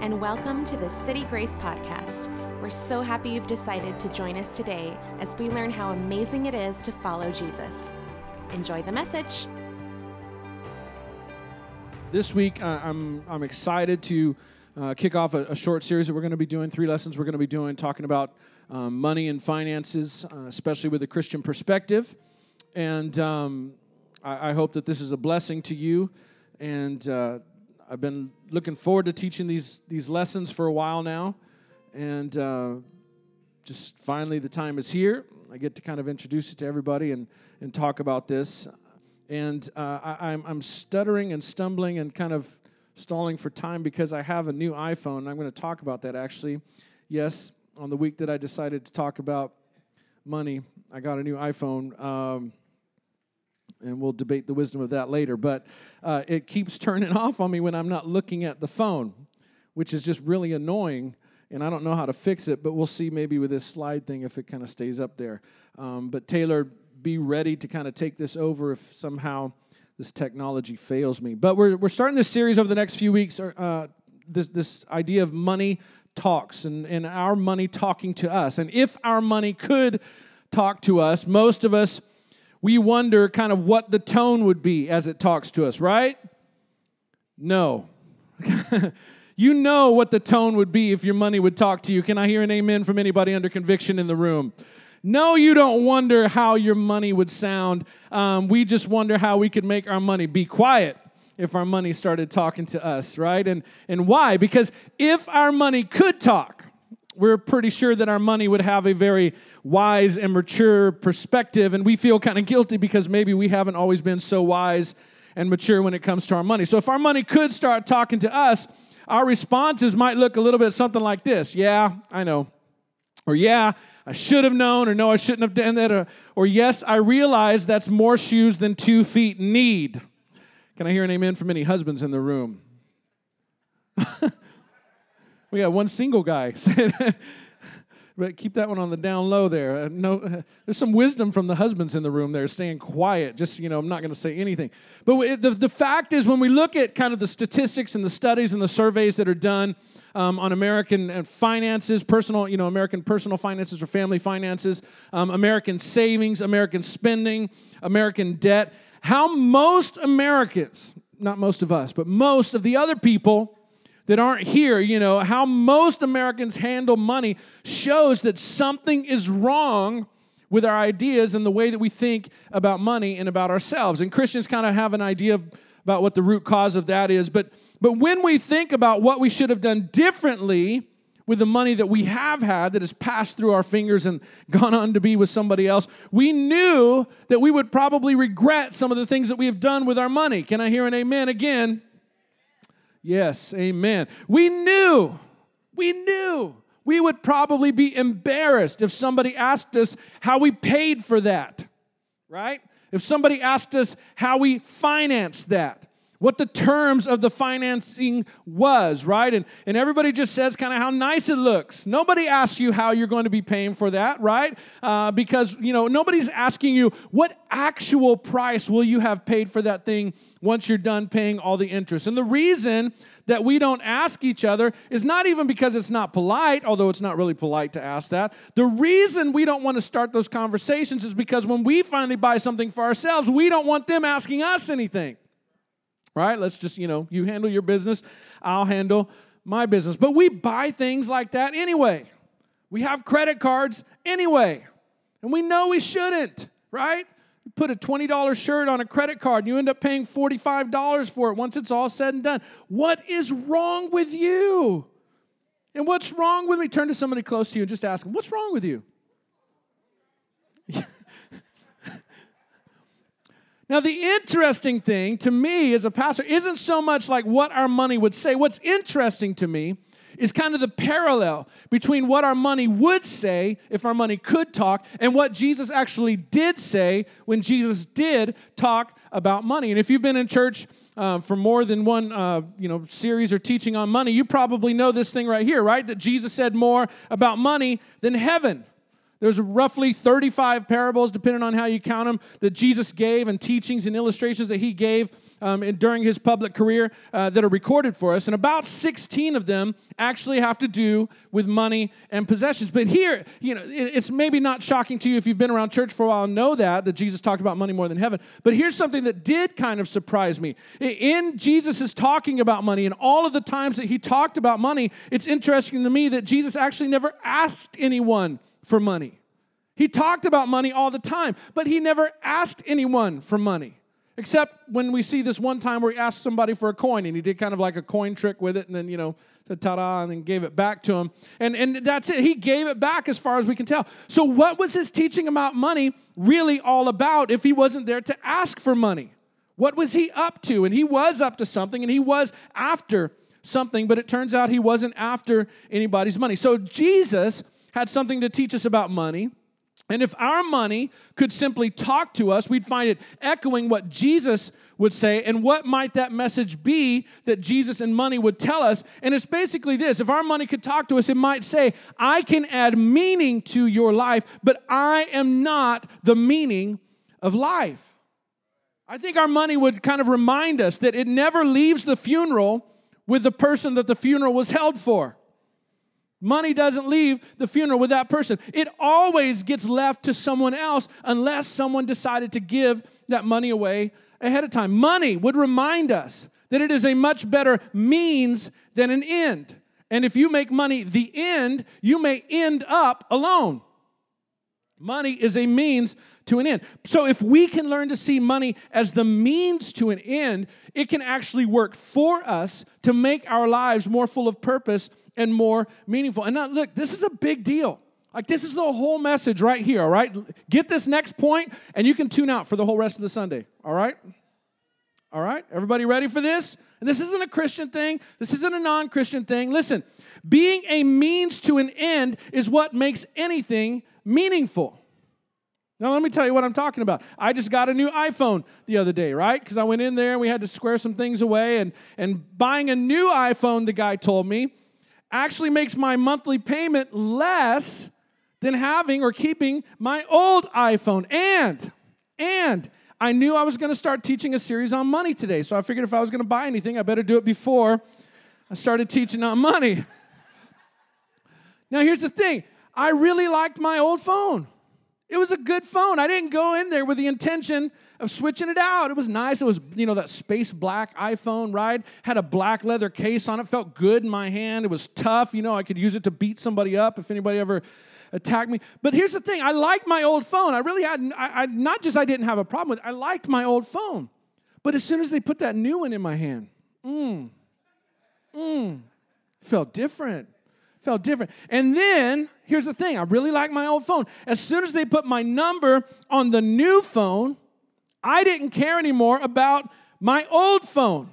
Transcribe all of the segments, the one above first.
and welcome to the City Grace Podcast. We're so happy you've decided to join us today as we learn how amazing it is to follow Jesus. Enjoy the message. This week, uh, I'm, I'm excited to uh, kick off a, a, short series that we're going to be doing, three lessons we're going to be doing, talking about um, money and finances, uh, especially with a Christian perspective. And um, I, I, hope that this is a blessing to you. And uh, I've been looking forward to teaching these these lessons for a while now, and uh, just finally the time is here. I get to kind of introduce it to everybody and and talk about this. And uh, I, I'm I'm stuttering and stumbling and kind of stalling for time because I have a new iPhone. I'm going to talk about that actually. Yes, on the week that I decided to talk about money, I got a new iPhone. Um, and we'll debate the wisdom of that later. But uh, it keeps turning off on me when I'm not looking at the phone, which is just really annoying. And I don't know how to fix it, but we'll see maybe with this slide thing if it kind of stays up there. Um, but Taylor, be ready to kind of take this over if somehow this technology fails me. But we're, we're starting this series over the next few weeks, uh, this, this idea of money talks and, and our money talking to us. And if our money could talk to us, most of us we wonder kind of what the tone would be as it talks to us, right? No. you know what the tone would be if your money would talk to you. Can I hear an amen from anybody under conviction in the room? No, you don't wonder how your money would sound. Um, we just wonder how we could make our money be quiet if our money started talking to us, right? And, and why? Because if our money could talk, we're pretty sure that our money would have a very wise and mature perspective, and we feel kind of guilty because maybe we haven't always been so wise and mature when it comes to our money. So if our money could start talking to us, our responses might look a little bit something like this Yeah, I know. Or, yeah, I should have known, or no, I shouldn't have done that, or, or yes, I realize that's more shoes than two feet need. Can I hear an amen from any husbands in the room? We got one single guy. but keep that one on the down low there. Uh, no, uh, there's some wisdom from the husbands in the room there, staying quiet. Just you know, I'm not going to say anything. But the the fact is, when we look at kind of the statistics and the studies and the surveys that are done um, on American uh, finances, personal, you know, American personal finances or family finances, um, American savings, American spending, American debt, how most Americans, not most of us, but most of the other people that aren't here, you know, how most Americans handle money shows that something is wrong with our ideas and the way that we think about money and about ourselves. And Christians kind of have an idea about what the root cause of that is, but but when we think about what we should have done differently with the money that we have had that has passed through our fingers and gone on to be with somebody else, we knew that we would probably regret some of the things that we have done with our money. Can I hear an amen again? Yes, amen. We knew, we knew we would probably be embarrassed if somebody asked us how we paid for that, right? If somebody asked us how we financed that what the terms of the financing was, right? And, and everybody just says kind of how nice it looks. Nobody asks you how you're going to be paying for that, right? Uh, because, you know, nobody's asking you what actual price will you have paid for that thing once you're done paying all the interest. And the reason that we don't ask each other is not even because it's not polite, although it's not really polite to ask that. The reason we don't want to start those conversations is because when we finally buy something for ourselves, we don't want them asking us anything right? Let's just, you know, you handle your business, I'll handle my business. But we buy things like that anyway. We have credit cards anyway. And we know we shouldn't, right? You put a $20 shirt on a credit card and you end up paying $45 for it once it's all said and done. What is wrong with you? And what's wrong with me? Turn to somebody close to you and just ask them, What's wrong with you? Now, the interesting thing to me as a pastor isn't so much like what our money would say. What's interesting to me is kind of the parallel between what our money would say if our money could talk and what Jesus actually did say when Jesus did talk about money. And if you've been in church uh, for more than one uh, you know series or teaching on money, you probably know this thing right here, right? That Jesus said more about money than heaven There's roughly 35 parables, depending on how you count them, that Jesus gave and teachings and illustrations that he gave um, in, during his public career uh, that are recorded for us. And about 16 of them actually have to do with money and possessions. But here, you know, it, it's maybe not shocking to you if you've been around church for a while know that, that Jesus talked about money more than heaven. But here's something that did kind of surprise me. In Jesus' talking about money and all of the times that he talked about money, it's interesting to me that Jesus actually never asked anyone for money. He talked about money all the time, but he never asked anyone for money. Except when we see this one time where he asked somebody for a coin and he did kind of like a coin trick with it and then, you know, ta da, and then gave it back to him. And, and that's it. He gave it back as far as we can tell. So, what was his teaching about money really all about if he wasn't there to ask for money? What was he up to? And he was up to something and he was after something, but it turns out he wasn't after anybody's money. So, Jesus had something to teach us about money. And if our money could simply talk to us, we'd find it echoing what Jesus would say. And what might that message be that Jesus and money would tell us? And it's basically this if our money could talk to us, it might say, I can add meaning to your life, but I am not the meaning of life. I think our money would kind of remind us that it never leaves the funeral with the person that the funeral was held for. Money doesn't leave the funeral with that person. It always gets left to someone else unless someone decided to give that money away ahead of time. Money would remind us that it is a much better means than an end. And if you make money the end, you may end up alone. Money is a means to an end. So if we can learn to see money as the means to an end, it can actually work for us to make our lives more full of purpose and more meaningful. And now, look, this is a big deal. Like, this is the whole message right here, all right? Get this next point, and you can tune out for the whole rest of the Sunday, all right? All right? Everybody ready for this? And this isn't a Christian thing, this isn't a non Christian thing. Listen, being a means to an end is what makes anything meaningful. Now, let me tell you what I'm talking about. I just got a new iPhone the other day, right? Because I went in there and we had to square some things away. And, and buying a new iPhone, the guy told me, actually makes my monthly payment less than having or keeping my old iPhone. And, and, I knew I was going to start teaching a series on money today. So I figured if I was going to buy anything, I better do it before I started teaching on money. Now, here's the thing I really liked my old phone. It was a good phone. I didn't go in there with the intention of switching it out. It was nice. It was, you know, that space black iPhone, right? Had a black leather case on it. Felt good in my hand. It was tough. You know, I could use it to beat somebody up if anybody ever attacked me. But here's the thing I liked my old phone. I really had, I, I, not just I didn't have a problem with it, I liked my old phone. But as soon as they put that new one in my hand, mmm, mmm, felt different felt different. And then, here's the thing I really like my old phone. As soon as they put my number on the new phone, I didn't care anymore about my old phone.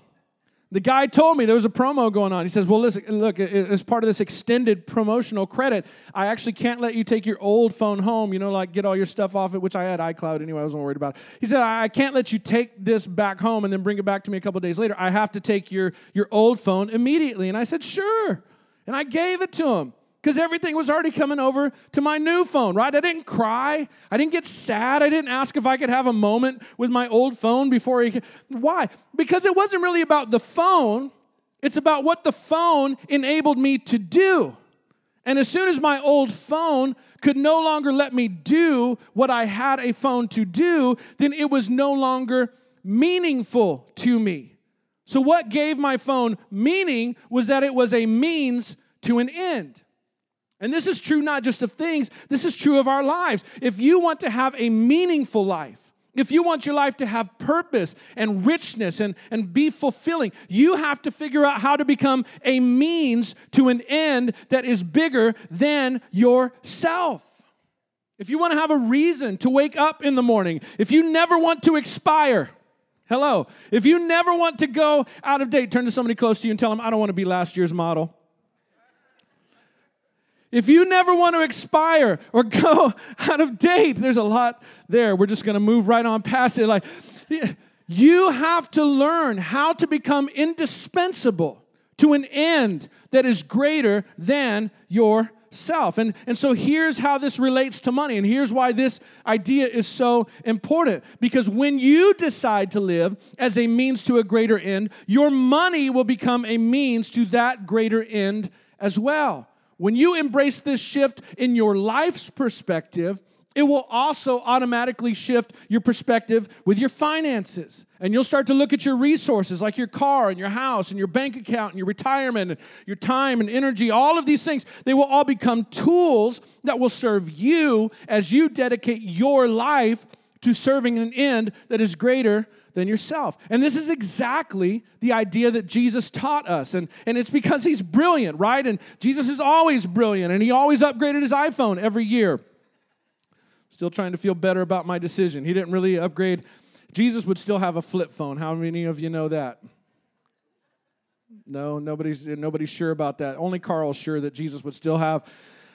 The guy told me there was a promo going on. He says, Well, listen, look, as part of this extended promotional credit, I actually can't let you take your old phone home, you know, like get all your stuff off it, which I had iCloud anyway, I wasn't worried about it. He said, I can't let you take this back home and then bring it back to me a couple days later. I have to take your, your old phone immediately. And I said, Sure. And I gave it to him because everything was already coming over to my new phone, right? I didn't cry. I didn't get sad. I didn't ask if I could have a moment with my old phone before he. Why? Because it wasn't really about the phone, it's about what the phone enabled me to do. And as soon as my old phone could no longer let me do what I had a phone to do, then it was no longer meaningful to me. So, what gave my phone meaning was that it was a means to an end. And this is true not just of things, this is true of our lives. If you want to have a meaningful life, if you want your life to have purpose and richness and, and be fulfilling, you have to figure out how to become a means to an end that is bigger than yourself. If you want to have a reason to wake up in the morning, if you never want to expire, hello, if you never want to go out of date, turn to somebody close to you and tell them, I don't want to be last year's model. If you never want to expire or go out of date, there's a lot there. We're just going to move right on past it. Like, you have to learn how to become indispensable to an end that is greater than yourself. And, and so here's how this relates to money, and here's why this idea is so important. Because when you decide to live as a means to a greater end, your money will become a means to that greater end as well. When you embrace this shift in your life's perspective, it will also automatically shift your perspective with your finances. And you'll start to look at your resources like your car and your house and your bank account and your retirement and your time and energy, all of these things. They will all become tools that will serve you as you dedicate your life to serving an end that is greater than yourself. And this is exactly the idea that Jesus taught us. And, and it's because he's brilliant, right? And Jesus is always brilliant, and he always upgraded his iPhone every year. Still trying to feel better about my decision. He didn't really upgrade. Jesus would still have a flip phone. How many of you know that? No, nobody's nobody's sure about that. Only Carl's sure that Jesus would still have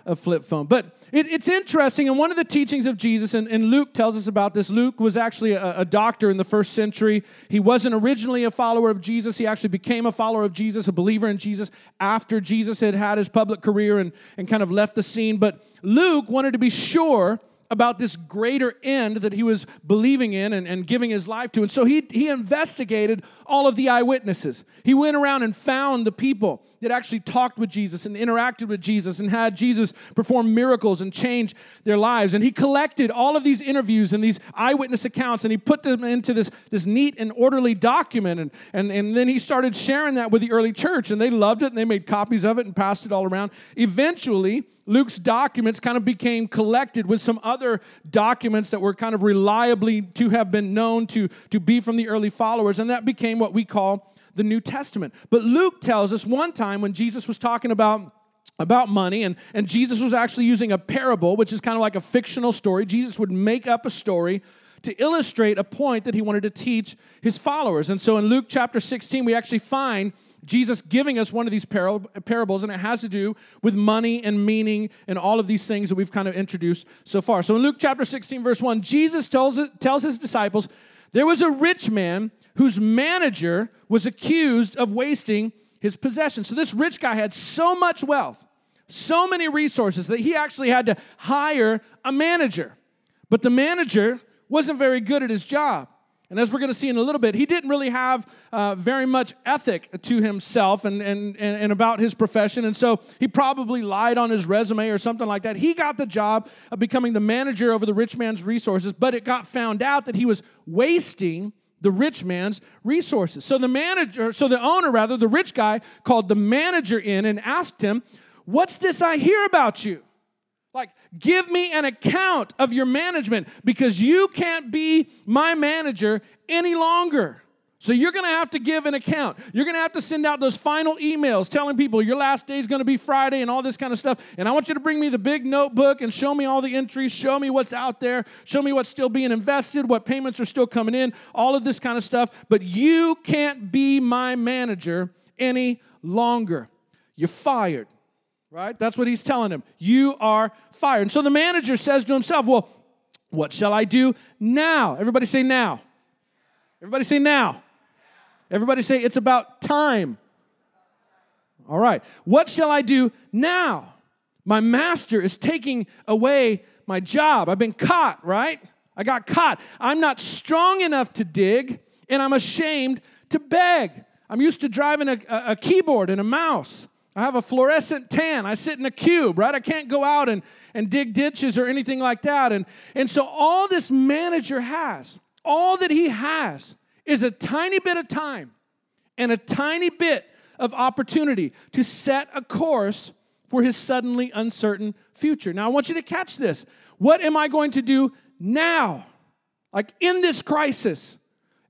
a flip phone. But it, it's interesting, and one of the teachings of Jesus, and, and Luke tells us about this. Luke was actually a, a, doctor in the first century. He wasn't originally a follower of Jesus. He actually became a follower of Jesus, a believer in Jesus, after Jesus had had his public career and, and kind of left the scene. But Luke wanted to be sure about this greater end that he was believing in and, and giving his life to. And so he, he investigated all of the eyewitnesses. He went around and found the people that actually talked with Jesus and interacted with Jesus and had Jesus perform miracles and change their lives. And he collected all of these interviews and these eyewitness accounts and he put them into this, this neat and orderly document. And, and, and then he started sharing that with the early church and they loved it and they made copies of it and passed it all around. Eventually, Luke's documents kind of became collected with some other documents that were kind of reliably to have been known to, to be from the early followers, and that became what we call the New Testament. But Luke tells us one time when Jesus was talking about about money and, and jesus was actually using a parable which is kind of like a fictional story jesus would make up a story to illustrate a point that he wanted to teach his followers and so in luke chapter 16 we actually find Jesus giving us one of these parables, and it has to do with money and meaning and all of these things that we've kind of introduced so far. So in Luke chapter 16, verse 1, Jesus tells, tells his disciples, There was a rich man whose manager was accused of wasting his possessions. So this rich guy had so much wealth, so many resources that he actually had to hire a manager. But the manager wasn't very good at his job. And as we're going to see in a little bit, he didn't really have uh, very much ethic to himself and, and, and, and about his profession. And so he probably lied on his resume or something like that. He got the job of becoming the manager over the rich man's resources, but it got found out that he was wasting the rich man's resources. So the manager, so the owner rather, the rich guy called the manager in and asked him, What's this I hear about you? Like, give me an account of your management because you can't be my manager any longer. So you're going to have to give an account. You're going to have to send out those final emails telling people your last day is going to be Friday and all this kind of stuff. And I want you to bring me the big notebook and show me all the entries, show me what's out there, show me what's still being invested, what payments are still coming in, all of this kind of stuff. But you can't be my manager any longer. You're fired right? That's what he's telling him. You are fired. And so the manager says to himself, Well, what shall I do now? Everybody say now. Everybody say now. Everybody say it's about time. All right. What shall I do now? My master is taking away my job. I've been caught, right? I got caught. I'm not strong enough to dig, and I'm ashamed to beg. I'm used to driving a, a, keyboard and a mouse. I have a fluorescent tan. I sit in a cube, right? I can't go out and, and dig ditches or anything like that. And, and so, all this manager has, all that he has, is a tiny bit of time and a tiny bit of opportunity to set a course for his suddenly uncertain future. Now, I want you to catch this. What am I going to do now? Like in this crisis,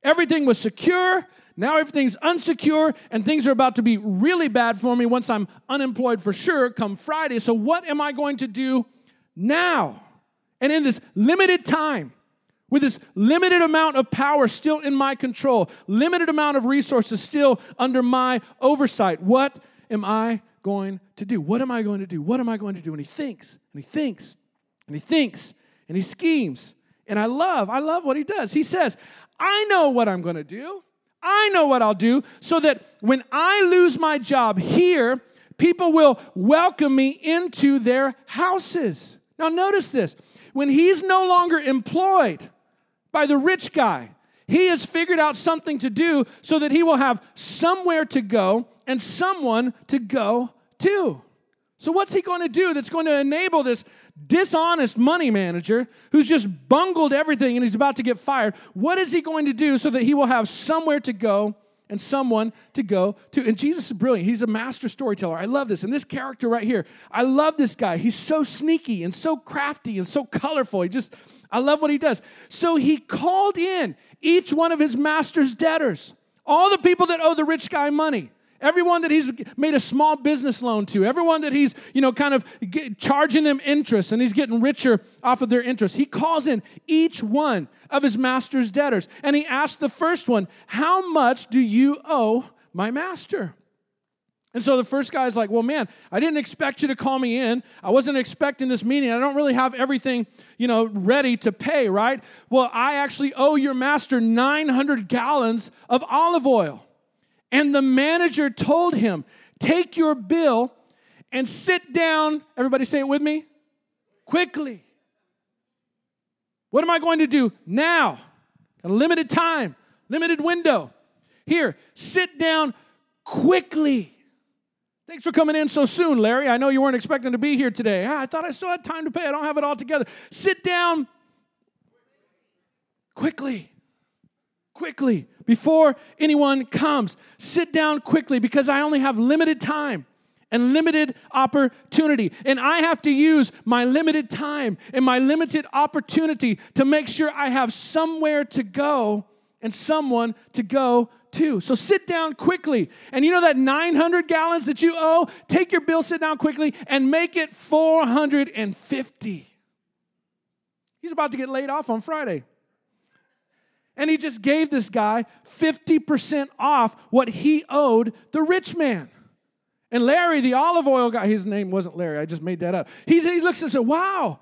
everything was secure, now everything's unsecure and things are about to be really bad for me once I'm unemployed for sure come Friday. So, what am I going to do now? And in this limited time, with this limited amount of power still in my control, limited amount of resources still under my oversight, what am I going to do? What am I going to do? What am I going to do? And he thinks, and he thinks, and he thinks, and he schemes. And I love, I love what he does. He says, I know what I'm going to do. I know what I'll do so that when I lose my job here, people will welcome me into their houses. Now, notice this when he's no longer employed by the rich guy, he has figured out something to do so that he will have somewhere to go and someone to go to. So, what's he going to do that's going to enable this dishonest money manager who's just bungled everything and he's about to get fired? What is he going to do so that he will have somewhere to go and someone to go to? And Jesus is brilliant. He's a master storyteller. I love this. And this character right here, I love this guy. He's so sneaky and so crafty and so colorful. He just, I love what he does. So, he called in each one of his master's debtors, all the people that owe the rich guy money everyone that he's made a small business loan to, everyone that he's, you know, kind of get, charging them interest and he's getting richer off of their interest. He calls in each one of his master's debtors and he asks the first one, How much do you owe my master? And so the first guy's like, Well, man, I didn't expect you to call me in. I wasn't expecting this meeting. I don't really have everything, you know, ready to pay, right? Well, I actually owe your master 900 gallons of olive oil. And the manager told him, Take your bill and sit down. Everybody say it with me quickly. What am I going to do now? A limited time, limited window. Here, sit down quickly. Thanks for coming in so soon, Larry. I know you weren't expecting to be here today. Ah, I thought I still had time to pay. I don't have it all together. Sit down quickly quickly before anyone comes. Sit down quickly because I only have limited time and limited opportunity. And I have to use my limited time and my limited opportunity to make sure I have somewhere to go and someone to go to. So sit down quickly. And you know that 900 gallons that you owe? Take your bill, sit down quickly, and make it 450. He's about to get laid off on Friday. And he just gave this guy 50% off what he owed the rich man. And Larry, the olive oil guy, his name wasn't Larry, I just made that up. He, he looks and said, Wow,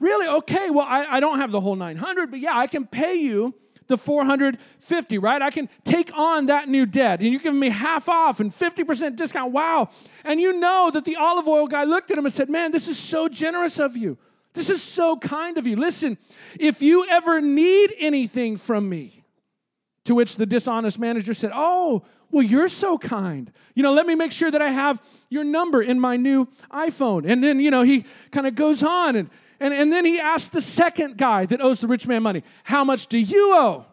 really? Okay, well, I, I don't have the whole 900, but yeah, I can pay you the 450, right? I can take on that new debt and you're giving me half off and 50% discount. Wow. And you know that the olive oil guy looked at him and said, Man, this is so generous of you. This is so kind of you. Listen, if you ever need anything from me, to which the dishonest manager said, Oh, well, you're so kind. You know, let me make sure that I have your number in my new iPhone. And then, you know, he kind of goes on and, and, and then he asks the second guy that owes the rich man money, How much do you owe?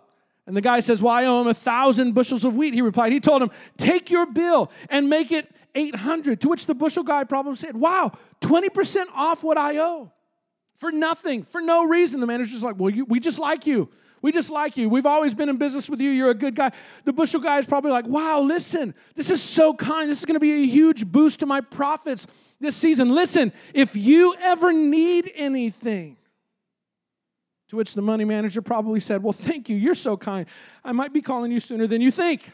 And the guy says, Well, I owe him a thousand bushels of wheat. He replied, He told him, Take your bill and make it 800. To which the bushel guy probably said, Wow, 20% off what I owe for nothing, for no reason. The manager's like, Well, you, we just like you. We just like you. We've always been in business with you. You're a good guy. The bushel guy is probably like, Wow, listen, this is so kind. This is going to be a huge boost to my profits this season. Listen, if you ever need anything, to which the money manager probably said, Well, thank you. You're so kind. I might be calling you sooner than you think.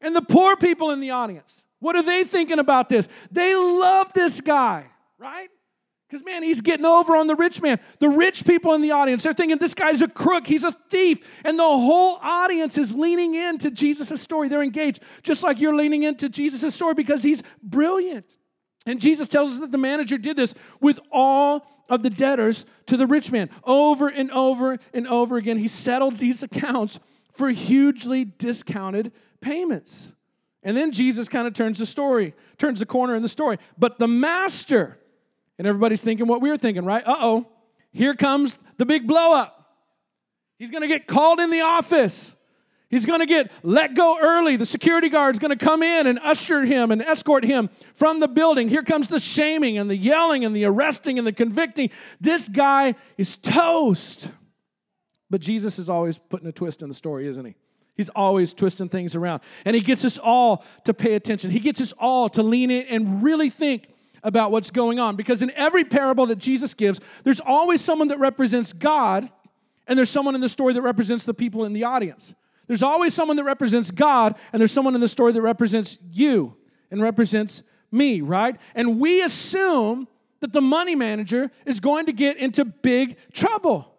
And the poor people in the audience, what are they thinking about this? They love this guy, right? Because, man, he's getting over on the rich man. The rich people in the audience, they're thinking this guy's a crook, he's a thief. And the whole audience is leaning into Jesus' story. They're engaged, just like you're leaning into Jesus' story because he's brilliant. And Jesus tells us that the manager did this with all of the debtors to the rich man. Over and over and over again, he settled these accounts for hugely discounted payments. And then Jesus kind of turns the story, turns the corner in the story. But the master, and everybody's thinking what we were thinking, right? Uh oh, here comes the big blow up. He's to get called in the office. He's to get let go early. The security guard's to come in and usher him and escort him from the building. Here comes the shaming and the yelling and the arresting and the convicting. This guy is toast. But Jesus is always putting a twist in the story, isn't he? He's always twisting things around. And he gets us all to pay attention. He gets us all to lean in and really think about what's going on. Because in every parable that Jesus gives, there's always someone that represents God, and there's someone in the story that represents the people in the audience. There's always someone that represents God, and there's someone in the story that represents you and represents me, right? And we assume that the money manager is going to get into big trouble.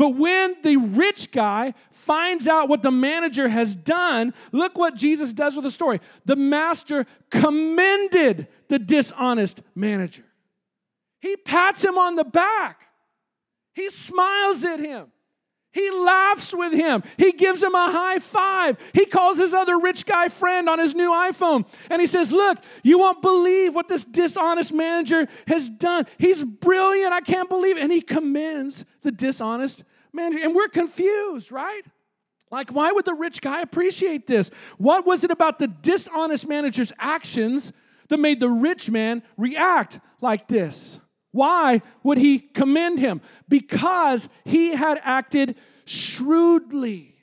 But when the rich guy finds out what the manager has done, look what Jesus does with the story. The master commended the dishonest manager. He pats him on the back, he smiles at him. He laughs with him. He gives him a high five. He calls his other rich guy friend on his new iPhone and he says, Look, you won't believe what this dishonest manager has done. He's brilliant. I can't believe it. And he commends the dishonest And we're confused, right? Like, why would the rich guy appreciate this? What was it about the dishonest manager's actions that made the rich man react like this? Why would he commend him? Because he had acted shrewdly.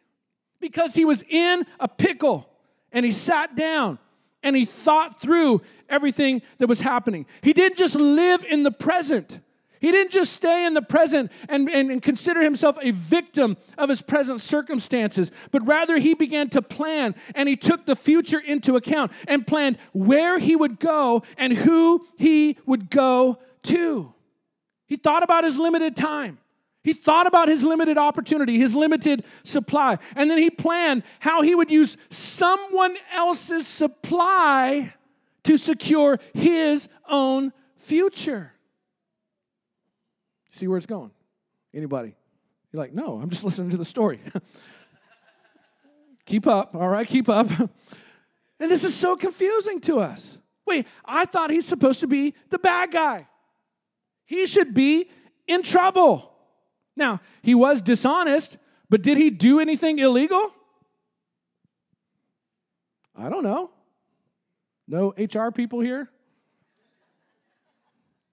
Because he was in a pickle and he sat down and he thought through everything that was happening. He didn't just live in the present. He didn't just stay in the present and, and, and, consider himself a victim of his present circumstances, but rather he began to plan and he took the future into account and planned where he would go and who he would go to. He thought about his limited time. He thought about his limited opportunity, his limited supply. And then he planned how he would use someone else's supply to secure his own future. See where it's going? Anybody? You're like, no, I'm just listening to the story. keep up, all right, keep up. and this is so confusing to us. Wait, I thought he's supposed to be the bad guy. He should be in trouble. Now, he was dishonest, but did he do anything illegal? I don't know. No HR people here?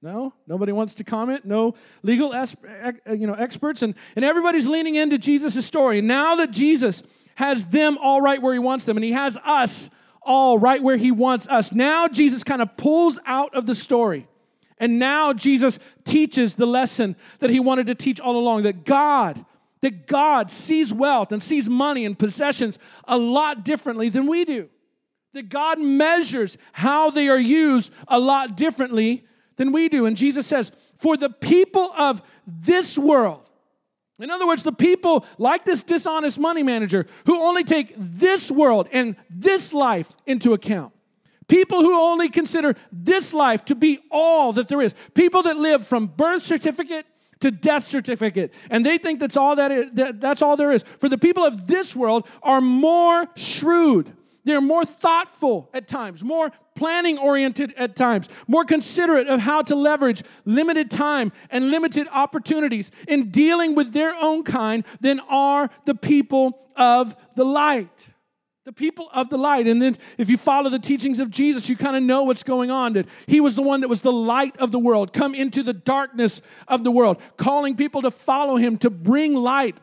No, nobody wants to comment. No legal uh, you know, experts, and, and everybody's leaning into Jesus' story. Now that Jesus has them all right where he wants them, and he has us all right where he wants us, now Jesus kind of pulls out of the story and now Jesus teaches the lesson that he wanted to teach all along that God, that God sees wealth and sees money and possessions a lot differently than we do. That God measures how they are used a lot differently than we do. And Jesus says, for the people of this world, in other words, the people like this dishonest money manager who only take this world and this life into account. People who only consider this life to be all that there is. People that live from birth certificate to death certificate. And they think that's all that is, that, that's all there is. For the people of this world are more shrewd. They're more thoughtful at times, more planning oriented at times, more considerate of how to leverage limited time and limited opportunities in dealing with their own kind than are the people of the light the people of the light. And then if you follow the teachings of Jesus, you kind of know what's going on. That he was the one that was the light of the world, come into the darkness of the world, calling people to follow him, to bring light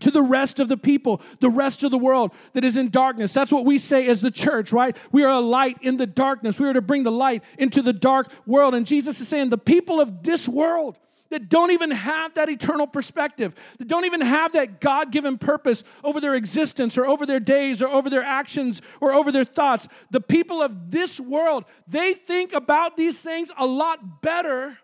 to the rest of the people, the rest of the world that is in darkness. That's what we say as the church, right? We are a light in the darkness. We are to bring the light into the dark world. And Jesus is saying, the people of this world, that don't even have that eternal perspective, that don't even have that God given purpose over their existence or over their days or over their actions or over their thoughts. The people of this world, they think about these things a lot better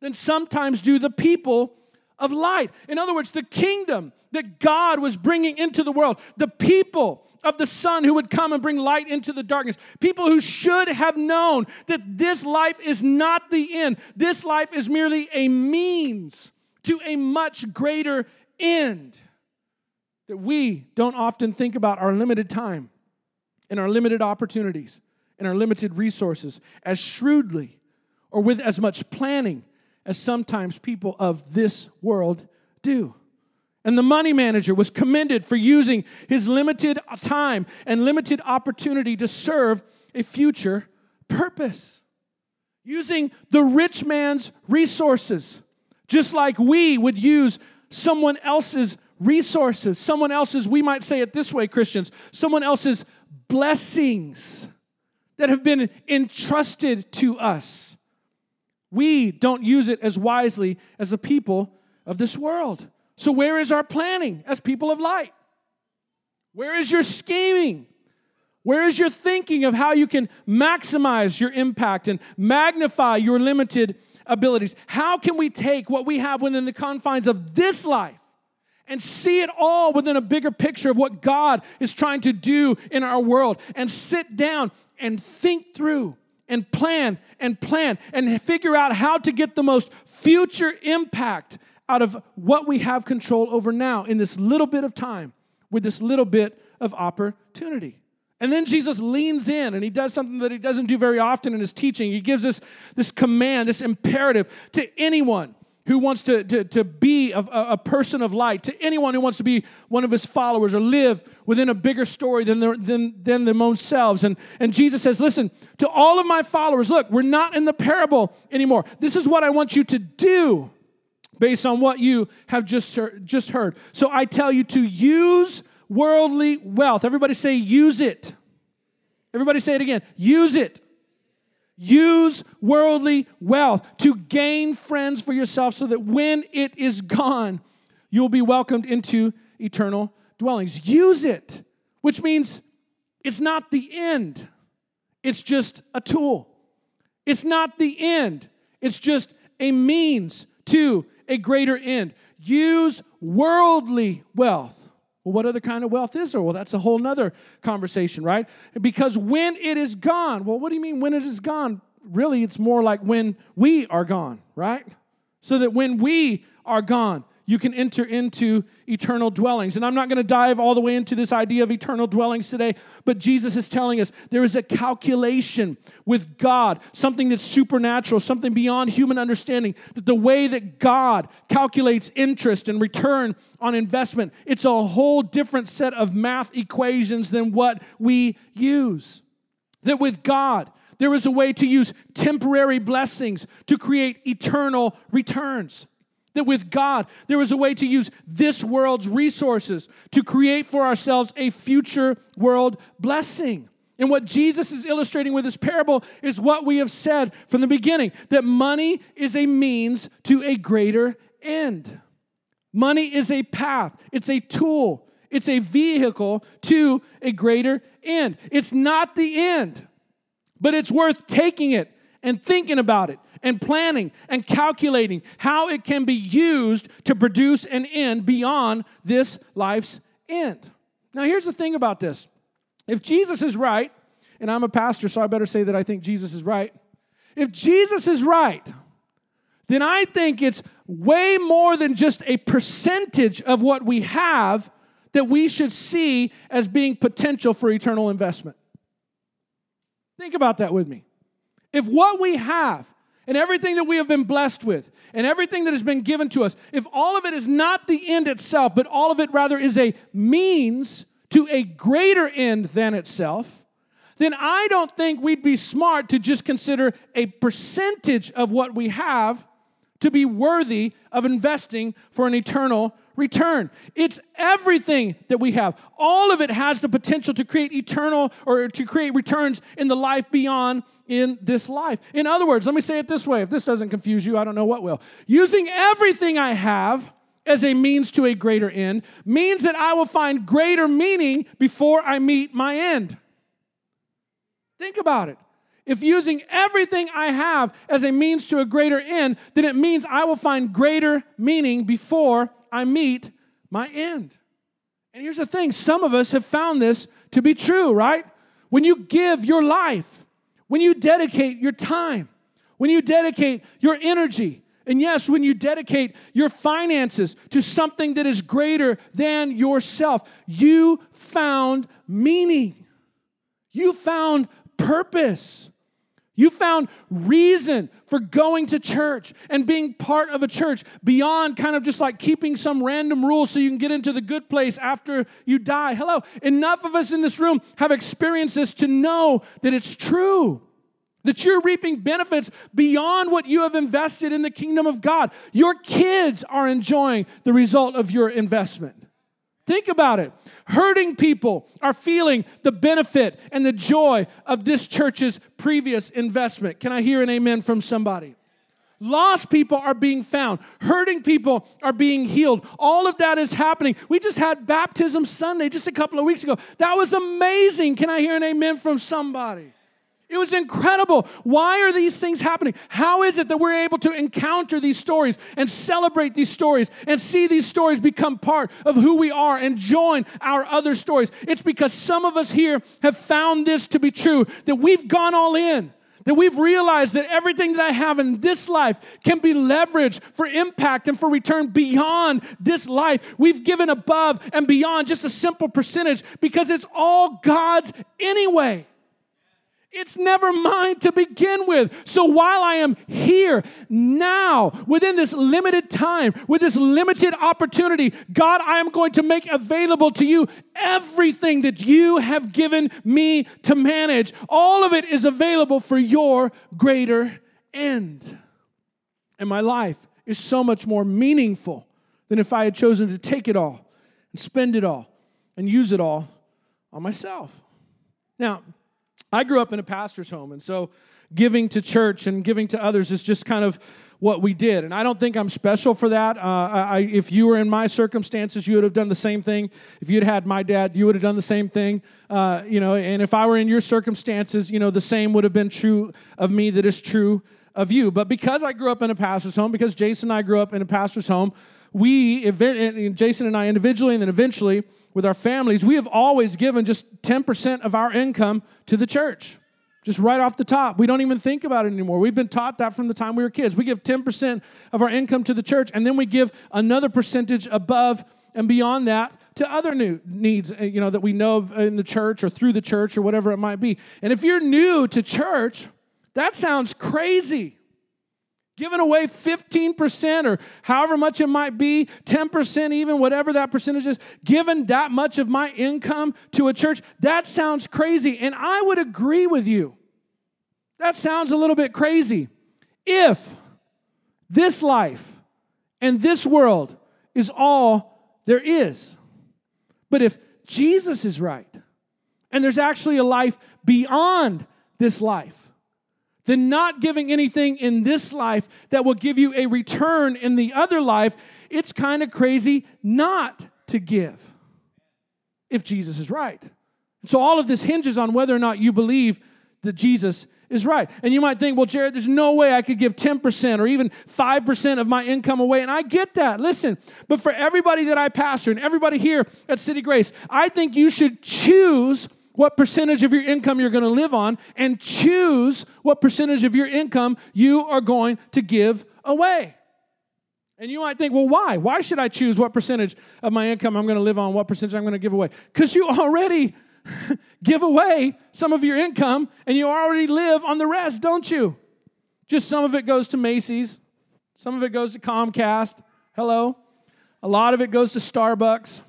than sometimes do the people of light. In other words, the kingdom that God was bringing into the world, the people of the Son who would come and bring light into the darkness. People who should have known that this life is not the end, this life is merely a means to a much greater end. That we don't often think about our limited time and our limited opportunities and our limited resources as shrewdly or with as much planning as sometimes people of this world do. And the money manager was commended for using his limited time and limited opportunity to serve a future purpose. Using the rich man's resources, just like we would use someone else's resources, someone else's, we might say it this way, Christians, someone else's blessings that have been entrusted to us. We don't use it as wisely as the people of this world. So, where is our planning as people of light? Where is your scheming? Where is your thinking of how you can maximize your impact and magnify your limited abilities? How can we take what we have within the confines of this life and see it all within a bigger picture of what God is trying to do in our world and sit down and think through and plan and plan and figure out how to get the most future impact out of what we have control over now in this little bit of time with this little bit of opportunity. And then Jesus leans in and he does something that he doesn't do very often in his teaching. He gives us this command, this imperative to anyone who wants to, to, to be a, a, person of light, to anyone who wants to be one of his followers or live within a bigger story than, their, than, than themselves. And, and Jesus says, Listen, to all of my followers, look, we're not in the parable anymore. This is what I want you to do based on what you have just, just heard. So I tell you to use worldly wealth. Everybody say, use it. Everybody say it again. Use it. Use worldly wealth to gain friends for yourself so that when it is gone, you'll be welcomed into eternal dwellings. Use it, which means it's not the end, it's just a tool. It's not the end, it's just a means to a greater end. Use worldly wealth. Well, what other kind of wealth is there? Well, that's a whole nother conversation, right? Because when it is gone, well, what do you mean when it is gone? Really, it's more like when we are gone, right? So that when we are gone, you can enter into eternal dwellings. And I'm not going to dive all the way into this idea of eternal dwellings today, but Jesus is telling us there is a calculation with God, something that's supernatural, something beyond human understanding, that the way that God calculates interest and return on investment, it's a whole different set of math equations than what we use. That with God, there is a way to use temporary blessings to create eternal returns. That with God, there was a way to use this world's resources to create for ourselves a future world blessing. And what Jesus is illustrating with this parable is what we have said from the beginning that money is a means to a greater end. Money is a path, it's a tool, it's a vehicle to a greater end. It's not the end, but it's worth taking it and thinking about it and planning and calculating how it can be used to produce an end beyond this life's end. Now, here's the thing about this if Jesus is right, and I'm a pastor, so I better say that I think Jesus is right. If Jesus is right, then I think it's way more than just a percentage of what we have that we should see as being potential for eternal investment. Think about that with me. If what we have and everything that we have been blessed with and everything that has been given to us, if all of it is not the end itself, but all of it rather is a means to a greater end than itself, then I don't think we'd be smart to just consider a percentage of what we have to be worthy of investing for an eternal return. It's everything that we have. All of it has the potential to create eternal or to create returns in the life beyond in this life. In other words, let me say it this way if this doesn't confuse you, I don't know what will. Using everything I have as a means to a greater end means that I will find greater meaning before I meet my end. Think about it. If using everything I have as a means to a greater end, then it means I will find greater meaning before I meet my end. And here's the thing some of us have found this to be true, right? When you give your life, when you dedicate your time, when you dedicate your energy, and yes, when you dedicate your finances to something that is greater than yourself, you found meaning. You found purpose. You found reason for going to church and being part of a church beyond kind of just like keeping some random rules so you can get into the good place after you die. Hello, enough of us in this room have experienced this to know that it's true. That you're reaping benefits beyond what you have invested in the kingdom of God. Your kids are enjoying the result of your investment. Think about it. Hurting people are feeling the benefit and the joy of this church's previous investment. Can I hear an amen from somebody? Lost people are being found. Hurting people are being healed. All of that is happening. We just had baptism Sunday just a couple of weeks ago. That was amazing. Can I hear an amen from somebody? It was incredible. Why are these things happening? How is it that we're able to encounter these stories and celebrate these stories and see these stories become part of who we are and join our other stories? It's because some of us here have found this to be true, that we've gone all in. That we've realized that everything that I have in this life can be leveraged for impact and for return beyond this life. We've given above and beyond just a simple percentage because it's all God's anyway. It's never mine to begin with. So while I am here now, within this limited time, with this limited opportunity, God, I am going to make available to you everything that you have given me to manage. All of it is available for your greater end. And my life is so much more meaningful than if I had chosen to take it all and spend it all and use it all on myself. Now, I grew up in a pastor's home, and so giving to church and giving to others is just kind of what we did. And I don't think I'm special for that. Uh, I, if you were in my circumstances, you would have done the same thing. If you'd had my dad, you would have done the same thing. Uh, you know, and if I were in your circumstances, you know, the same would have been true of me that is true of you. But because I grew up in a pastor's home, because Jason and I grew up in a pastor's home, we, Jason and I individually, and then eventually, with our families, we have always given just 10% of our income to the church. Just right off the top. We don't even think about it anymore. We've been taught that from the time we were kids. We give 10% of our income to the church, and then we give another percentage above and beyond that to other new needs uh, you know that we know of in the church or through the church or whatever it might be and if you're new to church that sounds crazy giving away 15% or however much it might be, 10% even, whatever that percentage is, giving that much of my income to a church, that sounds crazy. And I would agree with you. That sounds a little bit crazy. If this life and this world is all there is, but if Jesus is right, and there's actually a life beyond this life, than not giving anything in this life that will give you a return in the other life, it's kind of crazy not to give if Jesus is right. So all of this hinges on whether or not you believe that Jesus is right. And you might think, well, Jared, there's no way I could give 10% or even 5% of my income away. And I get that. Listen, but for everybody that I pastor and everybody here at City Grace, I think you should choose what percentage of your income you're going to live on and choose what percentage of your income you are going to give away. And you might think, well, why? Why should I choose what percentage of my income I'm going to live on, what percentage I'm going to give away? Because you already give away some of your income and you already live on the rest, don't you? Just some of it goes to Macy's, some of it goes to Comcast. Hello. A lot of it goes to Starbucks.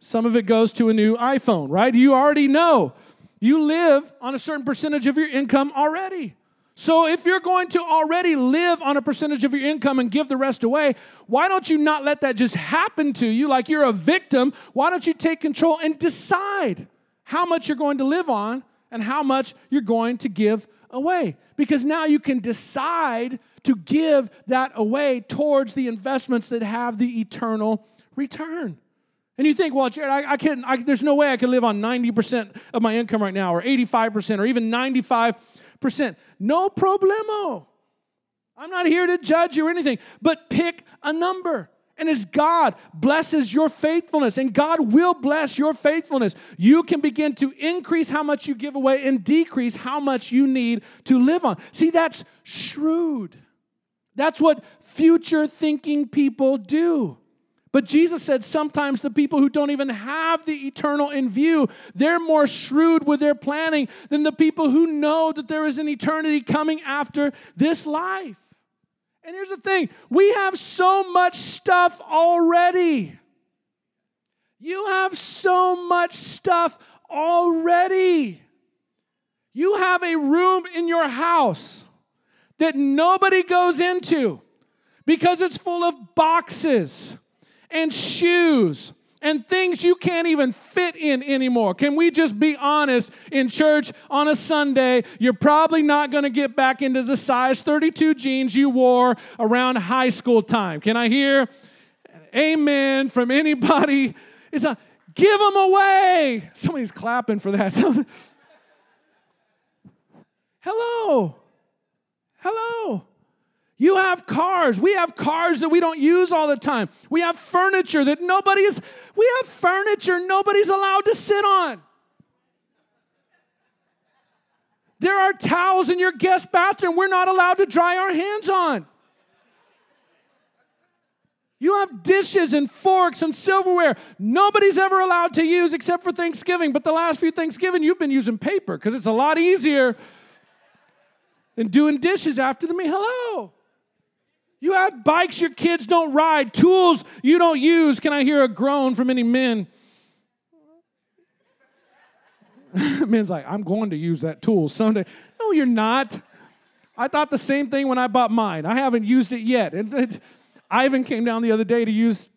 Some of it goes to a new iPhone, right? You already know. You live on a certain percentage of your income already. So if you're going to already live on a percentage of your income and give the rest away, why don't you not let that just happen to you like you're a victim? Why don't you take control and decide how much you're going to live on and how much you're going to give away? Because now you can decide to give that away towards the investments that have the eternal return. And you think, well, Jared, I, I can't, I, there's no way I can live on 90% of my income right now, or 85%, or even 95%. No problemo. I'm not here to judge you or anything, but pick a number. And as God blesses your faithfulness, and God will bless your faithfulness, you can begin to increase how much you give away and decrease how much you need to live on. See, that's shrewd. That's what future thinking people do. But Jesus said sometimes the people who don't even have the eternal in view, they're more shrewd with their planning than the people who know that there is an eternity coming after this life. And here's the thing we have so much stuff already. You have so much stuff already. You have a room in your house that nobody goes into because it's full of boxes and shoes and things you can't even fit in anymore. Can we just be honest? In church on a Sunday, you're probably not going to get back into the size 32 jeans you wore around high school time. Can I hear amen from anybody? It's a give them away. Somebody's clapping for that. Hello. Hello. You have cars. We have cars that we don't use all the time. We have furniture that nobody's, we have furniture nobody's allowed to sit on. There are towels in your guest bathroom we're not allowed to dry our hands on. You have dishes and forks and silverware nobody's ever allowed to use except for Thanksgiving. But the last few Thanksgiving, you've been using paper because it's a lot easier than doing dishes after the meal. Hello. You have bikes your kids don't ride, tools you don't use. Can I hear a groan from any men? Men's like, I'm going to use that tool someday. No, you're not. I thought the same thing when I bought mine. I haven't used it yet. And it, Ivan came down the other day to use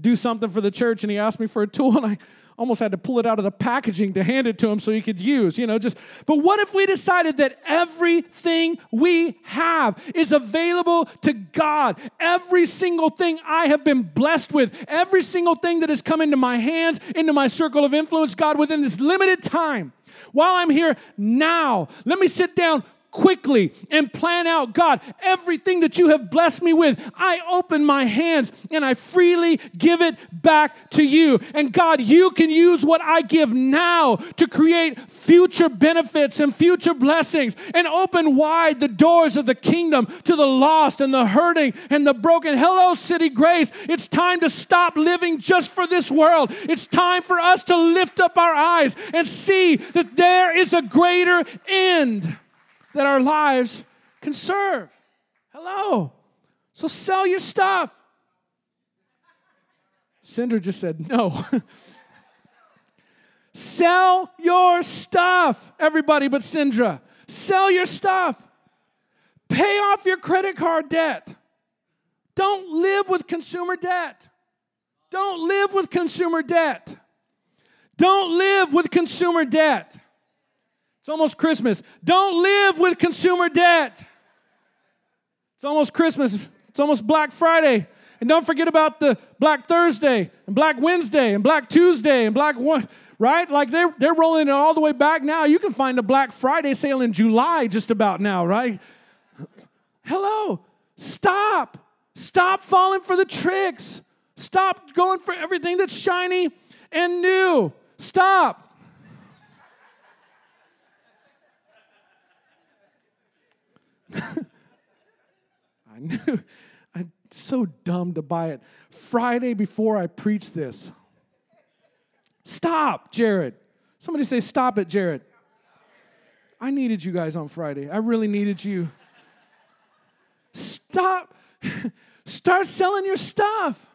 do something for the church, and he asked me for a tool, and I almost had to pull it out of the packaging to hand it to him so he could use, you know, just but what if we decided that everything we have is available to God? Every single thing I have been blessed with, every single thing that has come into my hands, into my circle of influence, God, within this limited time. While I'm here now, let me sit down quickly and plan out God, everything that you have blessed me with, I open my hands and I freely give it back to you. And God, you can use what I give now to create future benefits and future blessings and open wide the doors of the kingdom to the lost and the hurting and the broken. Hello, City Grace. It's time to stop living just for this world. It's time for us to lift up our eyes and see that there is a greater end that our lives can serve. Hello. So sell your stuff. Cinder just said no. sell your stuff, everybody but Sindra. Sell your stuff. Pay off your credit card debt. Don't live with consumer debt. Don't live with consumer debt. Don't live with consumer debt. It's almost Christmas. Don't live with consumer debt. It's almost Christmas. It's almost Black Friday. And don't forget about the Black Thursday and Black Wednesday and Black Tuesday and Black one, right? Like they're, they're rolling it all the way back now. You can find a Black Friday sale in July just about now, right? Hello. Stop. Stop falling for the tricks. Stop going for everything that's shiny and new. Stop. I knew. I'm so dumb to buy it. Friday before I preach this. Stop, Jared. Somebody say, Stop it, Jared. I needed you guys on Friday. I really needed you. Stop. Start selling your stuff.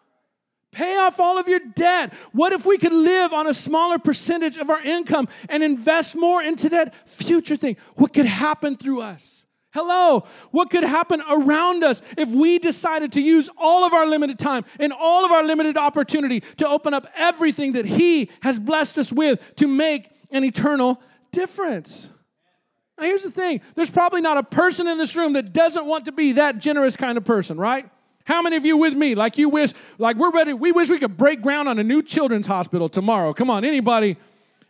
Pay off all of your debt. What if we could live on a smaller percentage of our income and invest more into that future thing? What could happen through us? Hello, what could happen around us if we decided to use all of our limited time and all of our limited opportunity to open up everything that He has blessed us with to make an eternal difference? Now, here's the thing there's probably not a person in this room that doesn't want to be that generous kind of person, right? How many of you with me? Like you wish, like we're ready, we wish we could break ground on a new children's hospital tomorrow. Come on, anybody?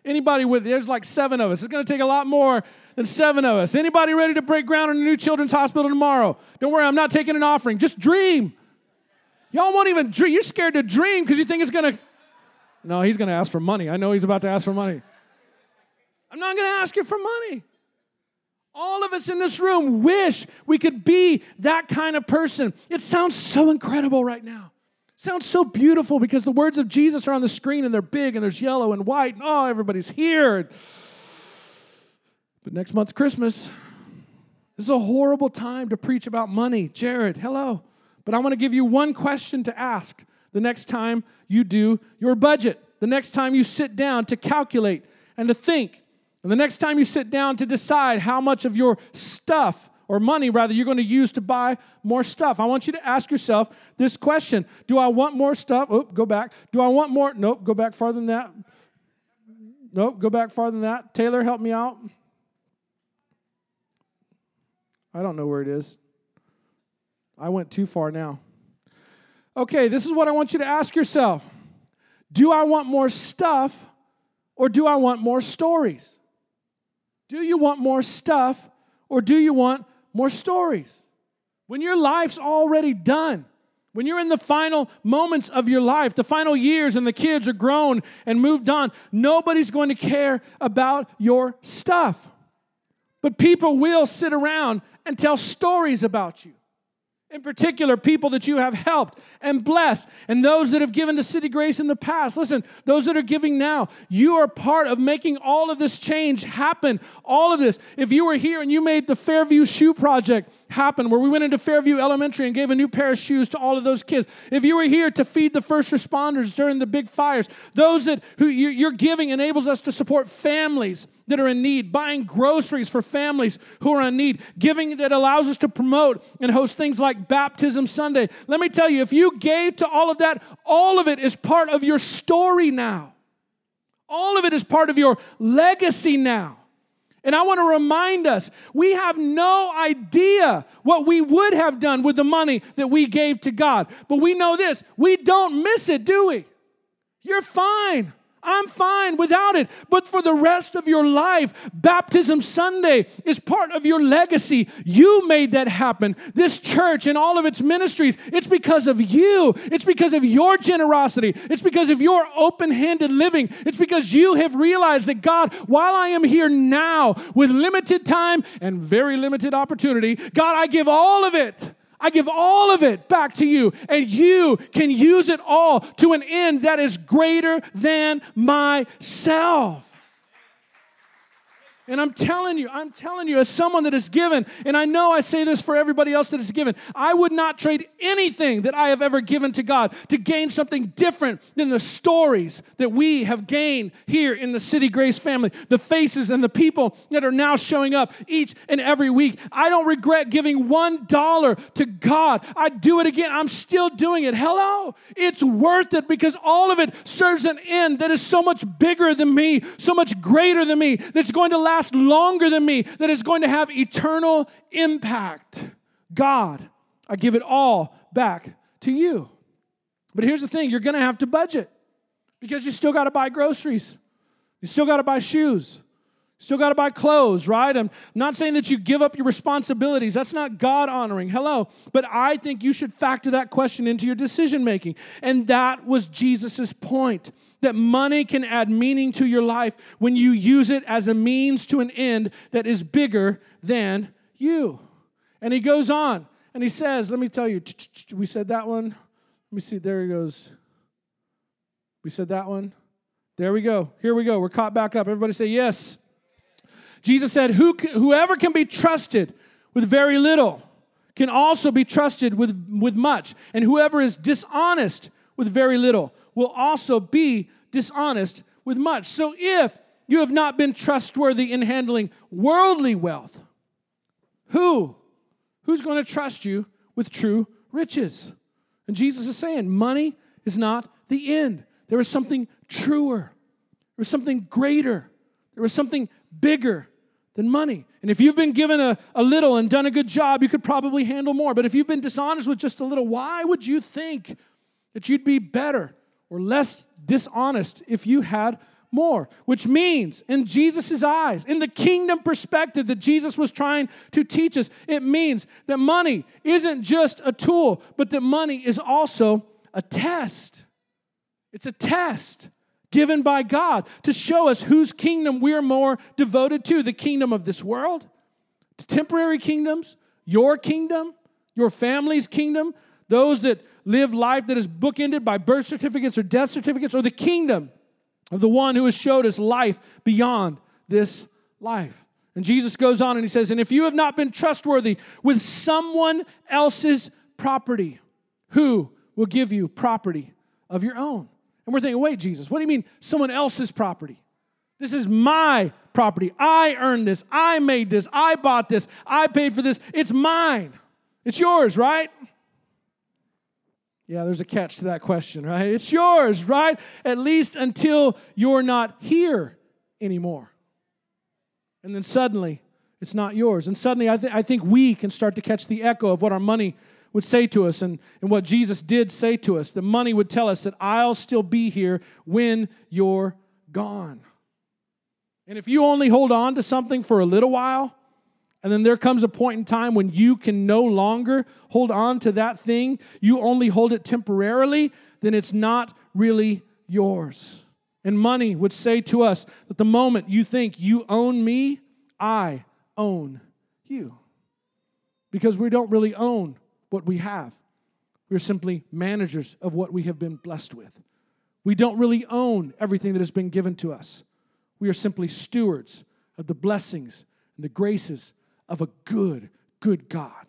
Anybody with there's like seven of us. It's gonna take a lot more than seven of us. Anybody ready to break ground on a new children's hospital tomorrow? Don't worry, I'm not taking an offering. Just dream. Y'all won't even dream. You're scared to dream because you think it's gonna. No, he's gonna ask for money. I know he's about to ask for money. I'm not gonna ask you for money. All of us in this room wish we could be that kind of person. It sounds so incredible right now. Sounds so beautiful because the words of Jesus are on the screen and they're big and there's yellow and white. And, oh, everybody's here. But next month's Christmas. This is a horrible time to preach about money. Jared, hello. But I want to give you one question to ask the next time you do your budget, the next time you sit down to calculate and to think, and the next time you sit down to decide how much of your stuff or money rather you're going to use to buy more stuff. I want you to ask yourself this question Do I want more stuff? Oh, go back. Do I want more? Nope, go back farther than that. Nope, go back farther than that. Taylor, help me out. I don't know where it is. I went too far now. Okay, this is what I want you to ask yourself Do I want more stuff or do I want more stories? Do you want more stuff Or do you want more stories? When your life's already done, when you're in the final moments of your life, the final years, and the kids are grown and moved on, nobody's going to care about your stuff. But people will sit around and tell stories about you. In particular, people that you have helped and blessed, and those that have given to City Grace in the past. Listen, those that are giving now, you are part of making all of this change happen. All of this. If you were here and you made the Fairview Shoe Project happen, where we went into Fairview Elementary and gave a new pair of shoes to all of those kids, if you were here to feed the first responders during the big fires, those that who you're giving enables us to support families that are in need, buying groceries for families who are in need, giving that allows us to promote and host things like Baptism Sunday. Let me tell you, if you gave to all of that, all of it is part of your story now. All of it is part of your legacy now. And I want to remind us we have no idea what we would have done with the money that we gave to God. But we know this we don't miss it, do we? You're fine. I'm fine without it. But for the rest of your life, Baptism Sunday is part of your legacy. You made that happen. This church and all of its ministries, it's because of you. It's because of your generosity. It's because of your open handed living. It's because you have realized that God, while I am here now with limited time and very limited opportunity, God, I give all of it I give all of it back to you, and you can use it all to an end that is greater than myself. And I'm telling you, I'm telling you, as someone that is given, and I know I say this for everybody else that is given, I would not trade anything that I have ever given to God to gain something different than the stories that we have gained here in the City Grace family, the faces and the people that are now showing up each and every week. I don't regret giving one dollar to God. I do it again. I'm still doing it. Hello. It's worth it because all of it serves an end that is so much bigger than me, so much greater than me, that's going to last last longer than me, that is going to have eternal impact. God, I give it all back to you. But here's the thing you're going to have to budget because you still got to buy groceries, you still got to buy shoes. You still got to buy clothes, right? I'm not saying that you give up your responsibilities. That's not God honoring. Hello. But I think you should factor that question into your decision making. And that was Jesus' point that money can add meaning to your life when you use it as a means to an end that is bigger than you. And he goes on and he says, Let me tell you, we said that one. Let me see, there he goes. We said that one. There we go. Here we go. We're caught back up. Everybody say yes. Jesus said, Who, Whoever can be trusted with very little can also be trusted with, with much. And whoever is dishonest with very little will also be dishonest with much. So if you have not been trustworthy in handling worldly wealth, who? Who's going to trust you with true riches? And Jesus is saying, money is not the end. There is something truer, there is something greater, there is something bigger than money. And if you've been given a, a little and done a good job, you could probably handle more. But if you've been dishonest with just a little, why would you think that you'd be better or less dishonest if you had more? Which means, in Jesus' eyes, in the kingdom perspective that Jesus was trying to teach us, it means that money isn't just a tool, but that money is also a test. It's a test given by God to show us whose kingdom we're more devoted to the kingdom of this world, to temporary kingdoms, your kingdom, your family's kingdom, those that live life that is bookended by birth certificates or death certificates, or the kingdom of the one who has showed us life beyond this life. And Jesus goes on and he says, And if you have not been trustworthy with someone else's property, who will give you property of your own? And we're thinking, wait, Jesus, what do you mean someone else's property? This is my property. I earned this. I made this. I bought this. I paid for this. It's mine. It's yours, right? Yeah, there's a catch to that question, right? It's yours, right? At least until you're not here anymore. And then suddenly, it's not yours. And suddenly, I, th- I think we can start to catch the echo of what our money would say to us and, and what Jesus did say to us. The money would tell us that I'll still be here when you're gone. And if you only hold on to something for a little while, And then there comes a point in time when you can no longer hold on to that thing, you only hold it temporarily, then it's not really yours. And money would say to us that the moment you think you own me, I own you. Because we don't really own what we have, we're simply managers of what we have been blessed with. We don't really own everything that has been given to us. We are simply stewards of the blessings and the graces of a good, good God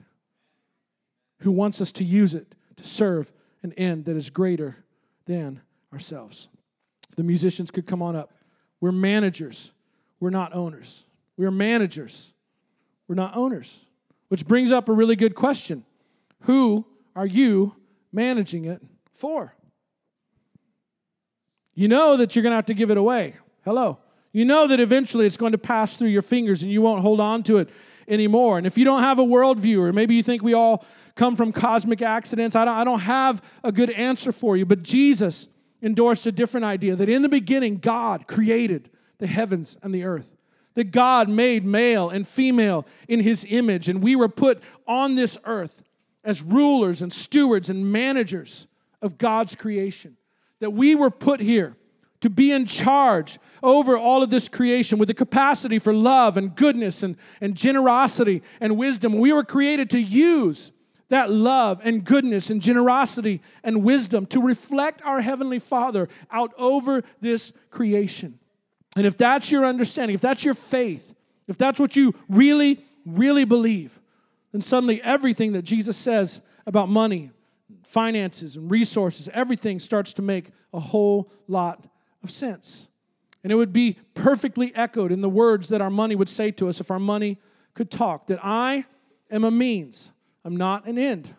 who wants us to use it to serve an end that is greater than ourselves. The musicians could come on up. We're managers, we're not owners. We are managers, we're not owners. Which brings up a really good question Who are you managing it for? You know that you're going to have to give it away. Hello. You know that eventually it's going to pass through your fingers and you won't hold on to it anymore. And if you don't have a worldview, or maybe you think we all come from cosmic accidents, I don't, I don't have a good answer for you. But Jesus endorsed a different idea that in the beginning, God created the heavens and the earth. That God made male and female in his image, and we were put on this earth as rulers and stewards and managers of God's creation. That we were put here to be in charge over all of this creation with the capacity for love and goodness and, and generosity and wisdom. We were created to use that love and goodness and generosity and wisdom to reflect our Heavenly Father out over this creation. And if that's your understanding, if that's your faith, if that's what you really, really believe, then suddenly everything that Jesus says about money, finances, and resources, everything starts to make a whole lot of sense. And it would be perfectly echoed in the words that our money would say to us if our money could talk that I am a means, I'm not an end.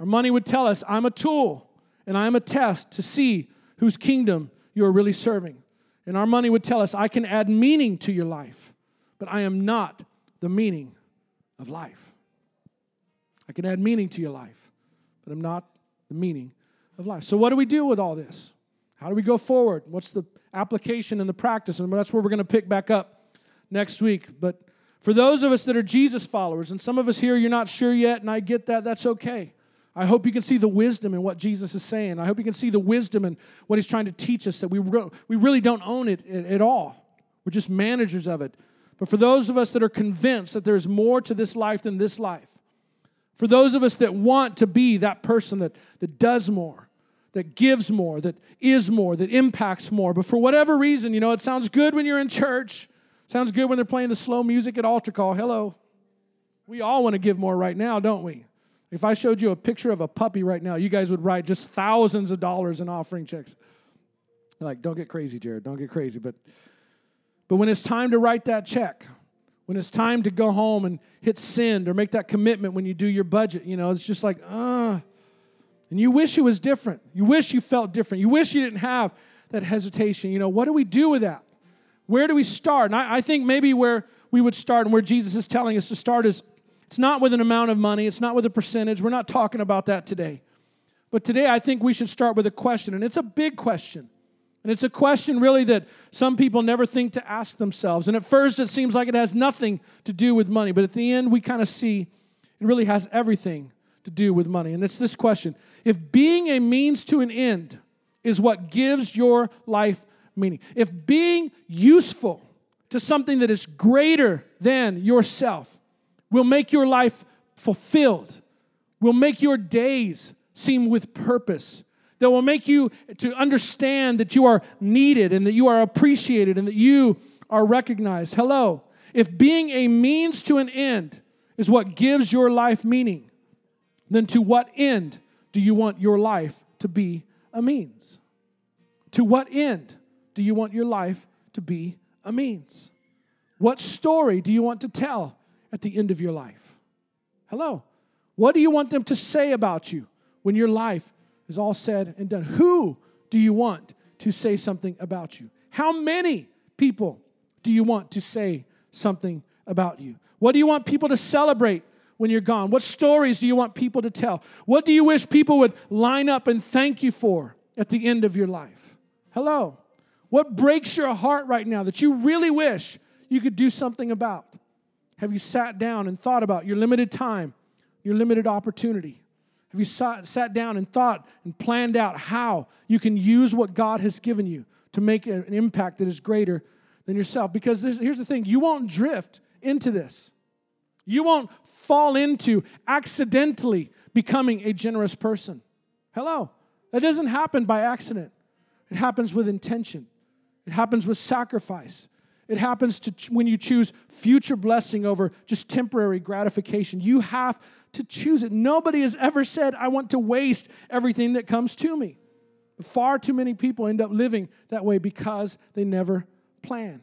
Our money would tell us I'm a tool and I'm a test to see whose kingdom you're really serving. And our money would tell us I can add meaning to your life, but I am not the meaning of life. I can add meaning to your life, but I'm not the meaning of life. So, what do we do with all this? How do we go forward? What's the application and the practice? And that's where we're going to pick back up next week. But for those of us that are Jesus followers, and some of us here, you're not sure yet, and I get that, that's okay. I hope you can see the wisdom in what Jesus is saying. I hope you can see the wisdom in what he's trying to teach us that we, re- we really don't own it at all. We're just managers of it. But for those of us that are convinced that there's more to this life than this life, for those of us that want to be that person that, that does more, that gives more, that is more, that impacts more. But for whatever reason, you know, it sounds good when you're in church. Sounds good when they're playing the slow music at altar call. Hello. We all want to give more right now, don't we? If I showed you a picture of a puppy right now, you guys would write just thousands of dollars in offering checks. Like, don't get crazy, Jared. Don't get crazy. But but when it's time to write that check, when it's time to go home and hit send or make that commitment when you do your budget, you know, it's just like, uh, and you wish it was different. You wish you felt different. You wish you didn't have that hesitation. You know, what do we do with that? Where do we start? And I, I think maybe where we would start and where Jesus is telling us to start is it's not with an amount of money, it's not with a percentage. We're not talking about that today. But today I think we should start with a question, and it's a big question. And it's a question really that some people never think to ask themselves. And at first it seems like it has nothing to do with money, but at the end we kind of see it really has everything to do with money. And it's this question If being a means to an end is what gives your life meaning, if being useful to something that is greater than yourself will make your life fulfilled, will make your days seem with purpose, that will make you to understand that you are needed and that you are appreciated and that you are recognized. Hello. If being a means to an end is what gives your life meaning, then to what end do you want your life to be a means? To what end do you want your life to be a means? What story do you want to tell at the end of your life? Hello. What do you want them to say about you when your life is all said and done? Who do you want to say something about you? How many people do you want to say something about you? What do you want people to celebrate when you're gone? What stories do you want people to tell? What do you wish people would line up and thank you for at the end of your life? Hello. What breaks your heart right now that you really wish you could do something about? Have you sat down and thought about your limited time, your limited opportunity? Have you sat, down and thought and planned out how you can use what God has given you to make an impact that is greater than yourself? Because this, here's the thing you won't drift into this. You won't fall into accidentally becoming a generous person. Hello. That doesn't happen by accident. It happens with intention. It happens with sacrifice. It happens to ch- when you choose future blessing over just temporary gratification. You have to choose it. Nobody has ever said, I want to waste everything that comes to me. Far too many people end up living that way because they never plan.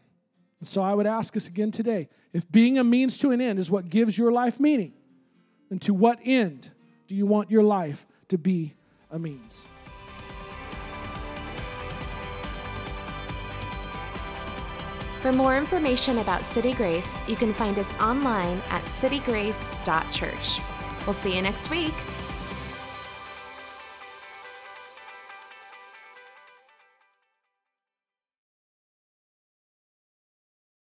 And so I would ask us again today if being a means to an end is what gives your life meaning, then to what end do you want your life to be a means? For more information about City Grace, you can find us online at citygrace.church. We'll see you next week.